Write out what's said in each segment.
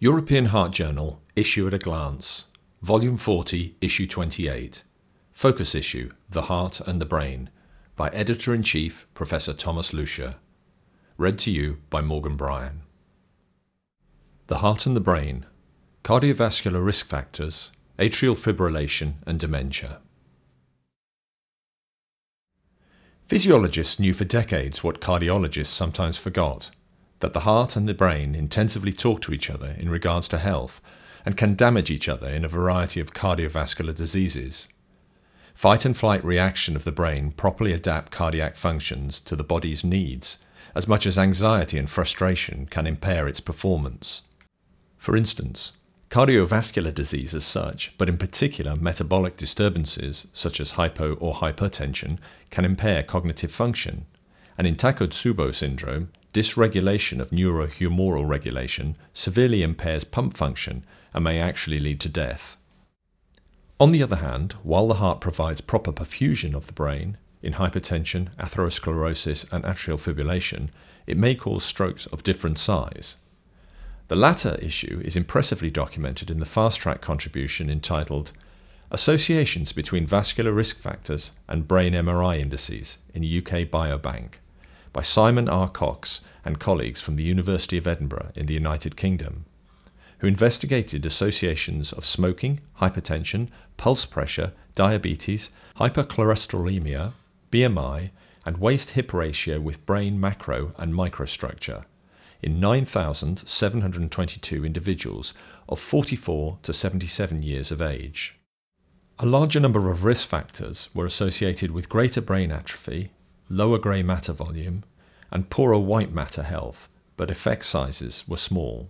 European Heart Journal, Issue at a Glance, Volume 40, Issue 28. Focus Issue The Heart and the Brain, by Editor in Chief Professor Thomas Lüscher. Read to you by Morgan Bryan. The Heart and the Brain Cardiovascular Risk Factors, Atrial Fibrillation, and Dementia. Physiologists knew for decades what cardiologists sometimes forgot that the heart and the brain intensively talk to each other in regards to health and can damage each other in a variety of cardiovascular diseases. Fight and flight reaction of the brain properly adapt cardiac functions to the body's needs, as much as anxiety and frustration can impair its performance. For instance, cardiovascular disease as such, but in particular metabolic disturbances such as hypo or hypertension, can impair cognitive function. And in Takotsubo syndrome, dysregulation of neurohumoral regulation severely impairs pump function and may actually lead to death. On the other hand, while the heart provides proper perfusion of the brain, in hypertension, atherosclerosis, and atrial fibrillation, it may cause strokes of different size. The latter issue is impressively documented in the fast track contribution entitled Associations between Vascular Risk Factors and Brain MRI Indices in UK Biobank by Simon R. Cox and colleagues from the University of Edinburgh in the United Kingdom, who investigated associations of smoking, hypertension, pulse pressure, diabetes, hypercholesterolemia, BMI, and waist hip ratio with brain macro and microstructure in 9,722 individuals of 44 to 77 years of age. A larger number of risk factors were associated with greater brain atrophy, lower grey matter volume, and poorer white matter health, but effect sizes were small.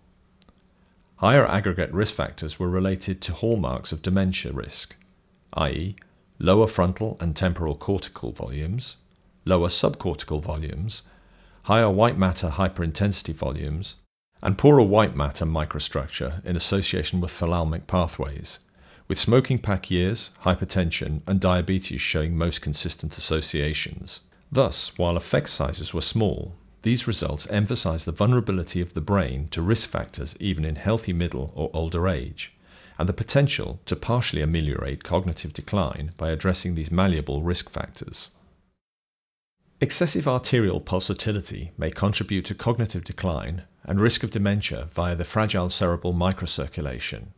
Higher aggregate risk factors were related to hallmarks of dementia risk, i.e., lower frontal and temporal cortical volumes, lower subcortical volumes, higher white matter hyperintensity volumes, and poorer white matter microstructure in association with thalamic pathways, with smoking pack years, hypertension, and diabetes showing most consistent associations. Thus, while effect sizes were small, these results emphasize the vulnerability of the brain to risk factors even in healthy middle or older age, and the potential to partially ameliorate cognitive decline by addressing these malleable risk factors. Excessive arterial pulsatility may contribute to cognitive decline and risk of dementia via the fragile cerebral microcirculation.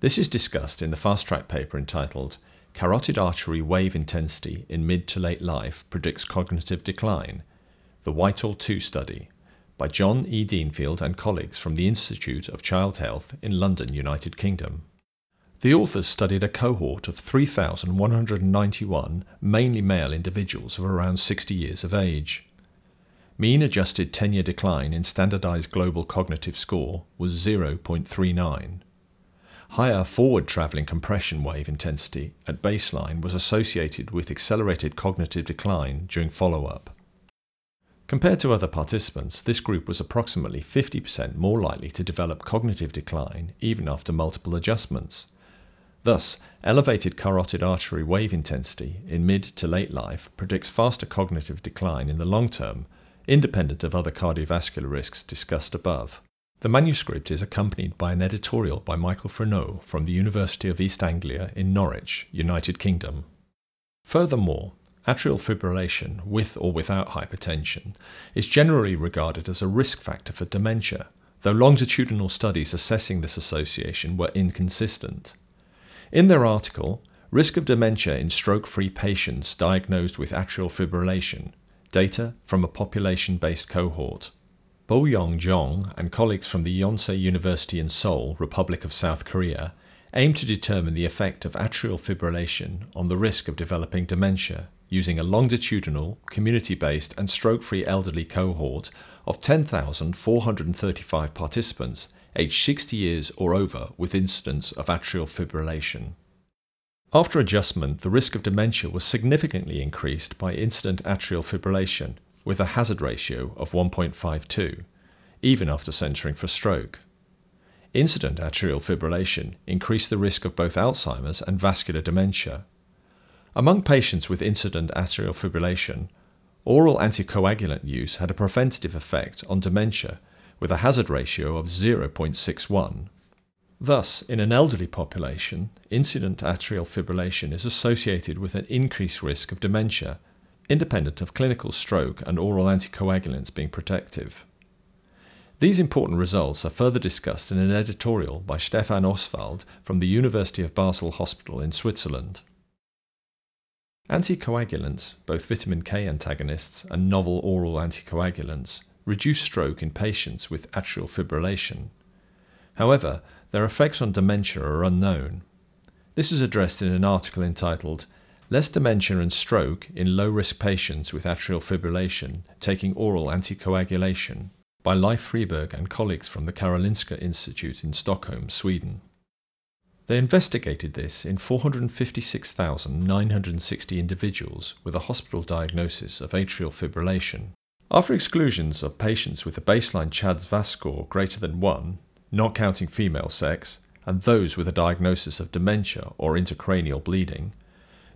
This is discussed in the fast track paper entitled Carotid artery wave intensity in mid to late life predicts cognitive decline, the Whitehall 2 study, by John E. Deanfield and colleagues from the Institute of Child Health in London, United Kingdom. The authors studied a cohort of 3,191 mainly male individuals of around 60 years of age. Mean adjusted 10 year decline in standardized global cognitive score was 0.39. Higher forward travelling compression wave intensity at baseline was associated with accelerated cognitive decline during follow up. Compared to other participants, this group was approximately 50% more likely to develop cognitive decline even after multiple adjustments. Thus, elevated carotid artery wave intensity in mid to late life predicts faster cognitive decline in the long term, independent of other cardiovascular risks discussed above. The manuscript is accompanied by an editorial by Michael Frenneaux from the University of East Anglia in Norwich, United Kingdom. Furthermore, atrial fibrillation, with or without hypertension, is generally regarded as a risk factor for dementia, though longitudinal studies assessing this association were inconsistent. In their article, Risk of Dementia in Stroke Free Patients Diagnosed with Atrial Fibrillation, data from a population based cohort, Bo-Young Joung and colleagues from the Yonsei University in Seoul, Republic of South Korea, aim to determine the effect of atrial fibrillation on the risk of developing dementia using a longitudinal, community based, and stroke free elderly cohort of 10,435 participants aged 60 years or over with incidence of atrial fibrillation. After adjustment, the risk of dementia was significantly increased by incident atrial fibrillation with a hazard ratio of 1.52, even after centering for stroke. Incident atrial fibrillation increased the risk of both Alzheimer's and vascular dementia. Among patients with incident atrial fibrillation, oral anticoagulant use had a preventative effect on dementia with a hazard ratio of 0.61. Thus, in an elderly population, incident atrial fibrillation is associated with an increased risk of dementia, independent of clinical stroke and oral anticoagulants being protective. These important results are further discussed in an editorial by Stefan Osswald from the University of Basel Hospital in Switzerland. Anticoagulants, both vitamin K antagonists and novel oral anticoagulants, reduce stroke in patients with atrial fibrillation. However, their effects on dementia are unknown. This is addressed in an article entitled Less Dementia and Stroke in Low Risk Patients with Atrial Fibrillation Taking Oral Anticoagulation by Leif Friberg and colleagues from the Karolinska Institute in Stockholm, Sweden. They investigated this in 456,960 individuals with a hospital diagnosis of atrial fibrillation. After exclusions of patients with a baseline CHADS VAS score greater than 1, not counting female sex, and those with a diagnosis of dementia or intracranial bleeding,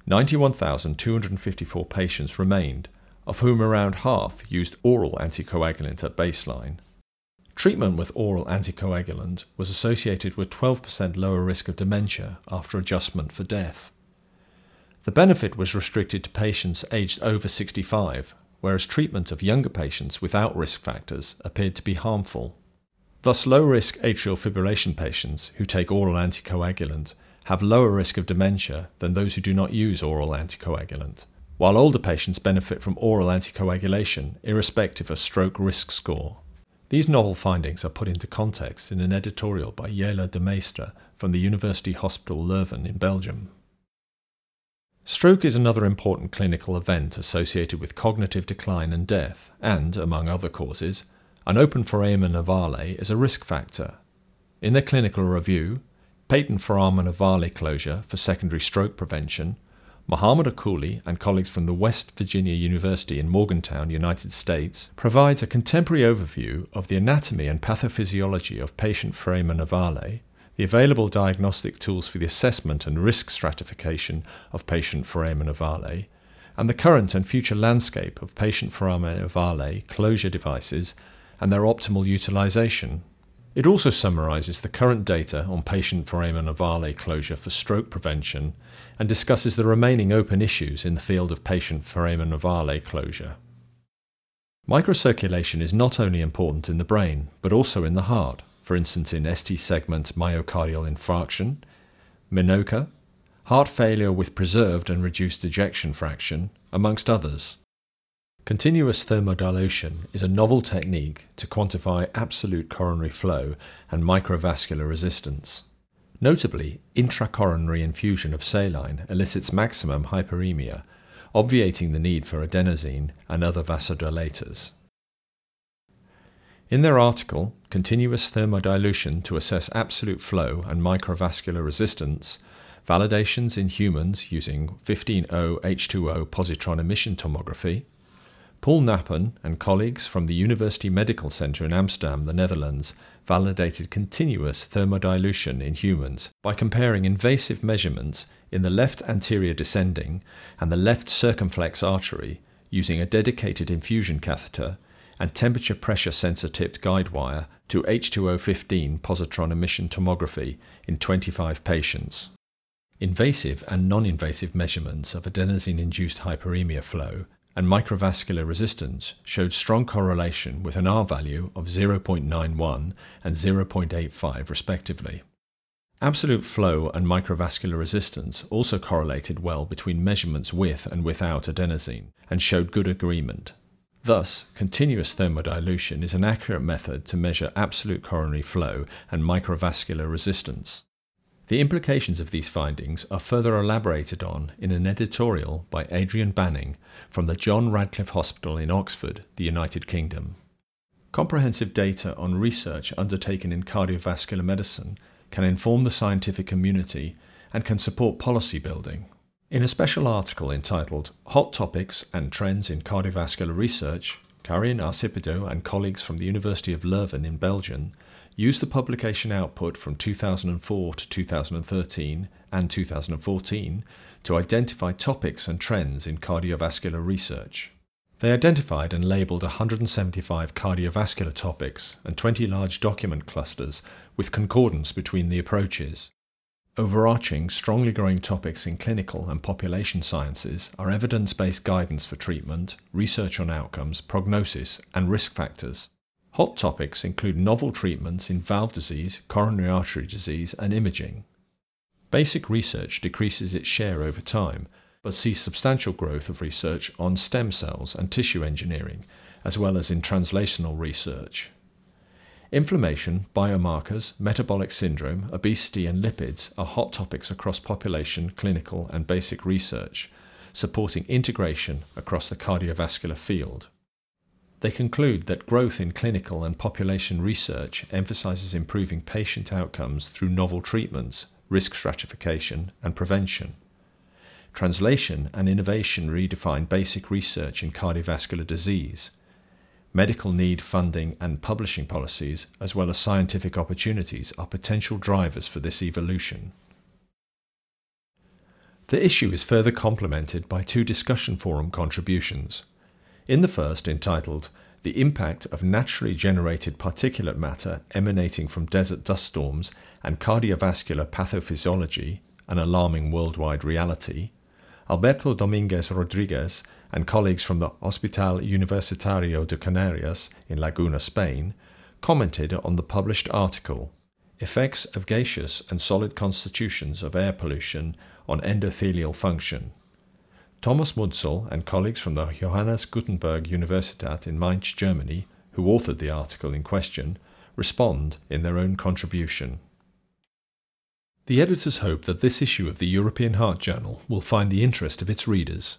91,254 patients remained of whom around half used oral anticoagulant at baseline. Treatment with oral anticoagulant was associated with 12% lower risk of dementia after adjustment for death. The benefit was restricted to patients aged over 65, whereas treatment of younger patients without risk factors appeared to be harmful. Thus, low risk atrial fibrillation patients who take oral anticoagulant have lower risk of dementia than those who do not use oral anticoagulant while older patients benefit from oral anticoagulation irrespective of stroke risk score. These novel findings are put into context in an editorial by Jelle de Meester from the University Hospital Leuven in Belgium. Stroke is another important clinical event associated with cognitive decline and death, and, among other causes, an open foramen ovale is a risk factor. In their clinical review, patent foramen ovale closure for secondary stroke prevention Mohammed Alkhouli and colleagues from the West Virginia University in Morgantown, United States, provides a contemporary overview of the anatomy and pathophysiology of patent foramen ovale, the available diagnostic tools for the assessment and risk stratification of patent foramen ovale, and the current and future landscape of patent foramen ovale closure devices and their optimal utilization. It also summarizes the current data on patent foramen ovale closure for stroke prevention and discusses the remaining open issues in the field of patent foramen ovale closure. Microcirculation is not only important in the brain, but also in the heart, for instance in ST segment myocardial infarction, MINOCA, heart failure with preserved and reduced ejection fraction, amongst others. Continuous thermodilution is a novel technique to quantify absolute coronary flow and microvascular resistance. Notably, intracoronary infusion of saline elicits maximum hyperemia, obviating the need for adenosine and other vasodilators. In their article, Continuous Thermodilution to Assess Absolute Flow and Microvascular Resistance, Validations in Humans Using 15O H2O Positron Emission Tomography, Paul Knaapen and colleagues from the University Medical Center in Amsterdam, the Netherlands, validated continuous thermodilution in humans by comparing invasive measurements in the left anterior descending and the left circumflex artery using a dedicated infusion catheter and temperature pressure sensor tipped guide wire to H2O15 positron emission tomography in 25 patients. Invasive and non invasive measurements of adenosine induced hyperemia flow and microvascular resistance showed strong correlation with an R value of 0.91 and 0.85 respectively. Absolute flow and microvascular resistance also correlated well between measurements with and without adenosine and showed good agreement. Thus, continuous thermodilution is an accurate method to measure absolute coronary flow and microvascular resistance. The implications of these findings are further elaborated on in an editorial by Adrian Banning from the John Radcliffe Hospital in Oxford, the United Kingdom. Comprehensive data on research undertaken in cardiovascular medicine can inform the scientific community and can support policy building. In a special article entitled Hot Topics and Trends in Cardiovascular Research, Karin R. Sipido and colleagues from the University of Leuven in Belgium Use the publication output from 2004 to 2013 and 2014 to identify topics and trends in cardiovascular research. They identified and labelled 175 cardiovascular topics and 20 large document clusters with concordance between the approaches. Overarching, strongly growing topics in clinical and population sciences are evidence based guidance for treatment, research on outcomes, prognosis, and risk factors. Hot topics include novel treatments in valve disease, coronary artery disease, and imaging. Basic research decreases its share over time, but sees substantial growth of research on stem cells and tissue engineering, as well as in translational research. Inflammation, biomarkers, metabolic syndrome, obesity, and lipids are hot topics across population, clinical, and basic research, supporting integration across the cardiovascular field. They conclude that growth in clinical and population research emphasizes improving patient outcomes through novel treatments, risk stratification, and prevention. Translation and innovation redefine basic research in cardiovascular disease Medical need funding and publishing policies, as well as scientific opportunities, are potential drivers for this evolution. The issue is further complemented by two discussion forum contributions. In the first, entitled The Impact of Naturally Generated Particulate Matter Emanating from Desert Dust Storms and Cardiovascular Pathophysiology, an Alarming Worldwide Reality, Alberto Dominguez Rodriguez and colleagues from the Hospital Universitario de Canarias in Laguna, Spain, commented on the published article Effects of Gaseous and Solid Constitutions of Air Pollution on Endothelial Function. Thomas Münzel and colleagues from the Johannes Gutenberg Universitat in Mainz, Germany, who authored the article in question, respond in their own contribution. The editors hope that this issue of the European Heart Journal will find the interest of its readers.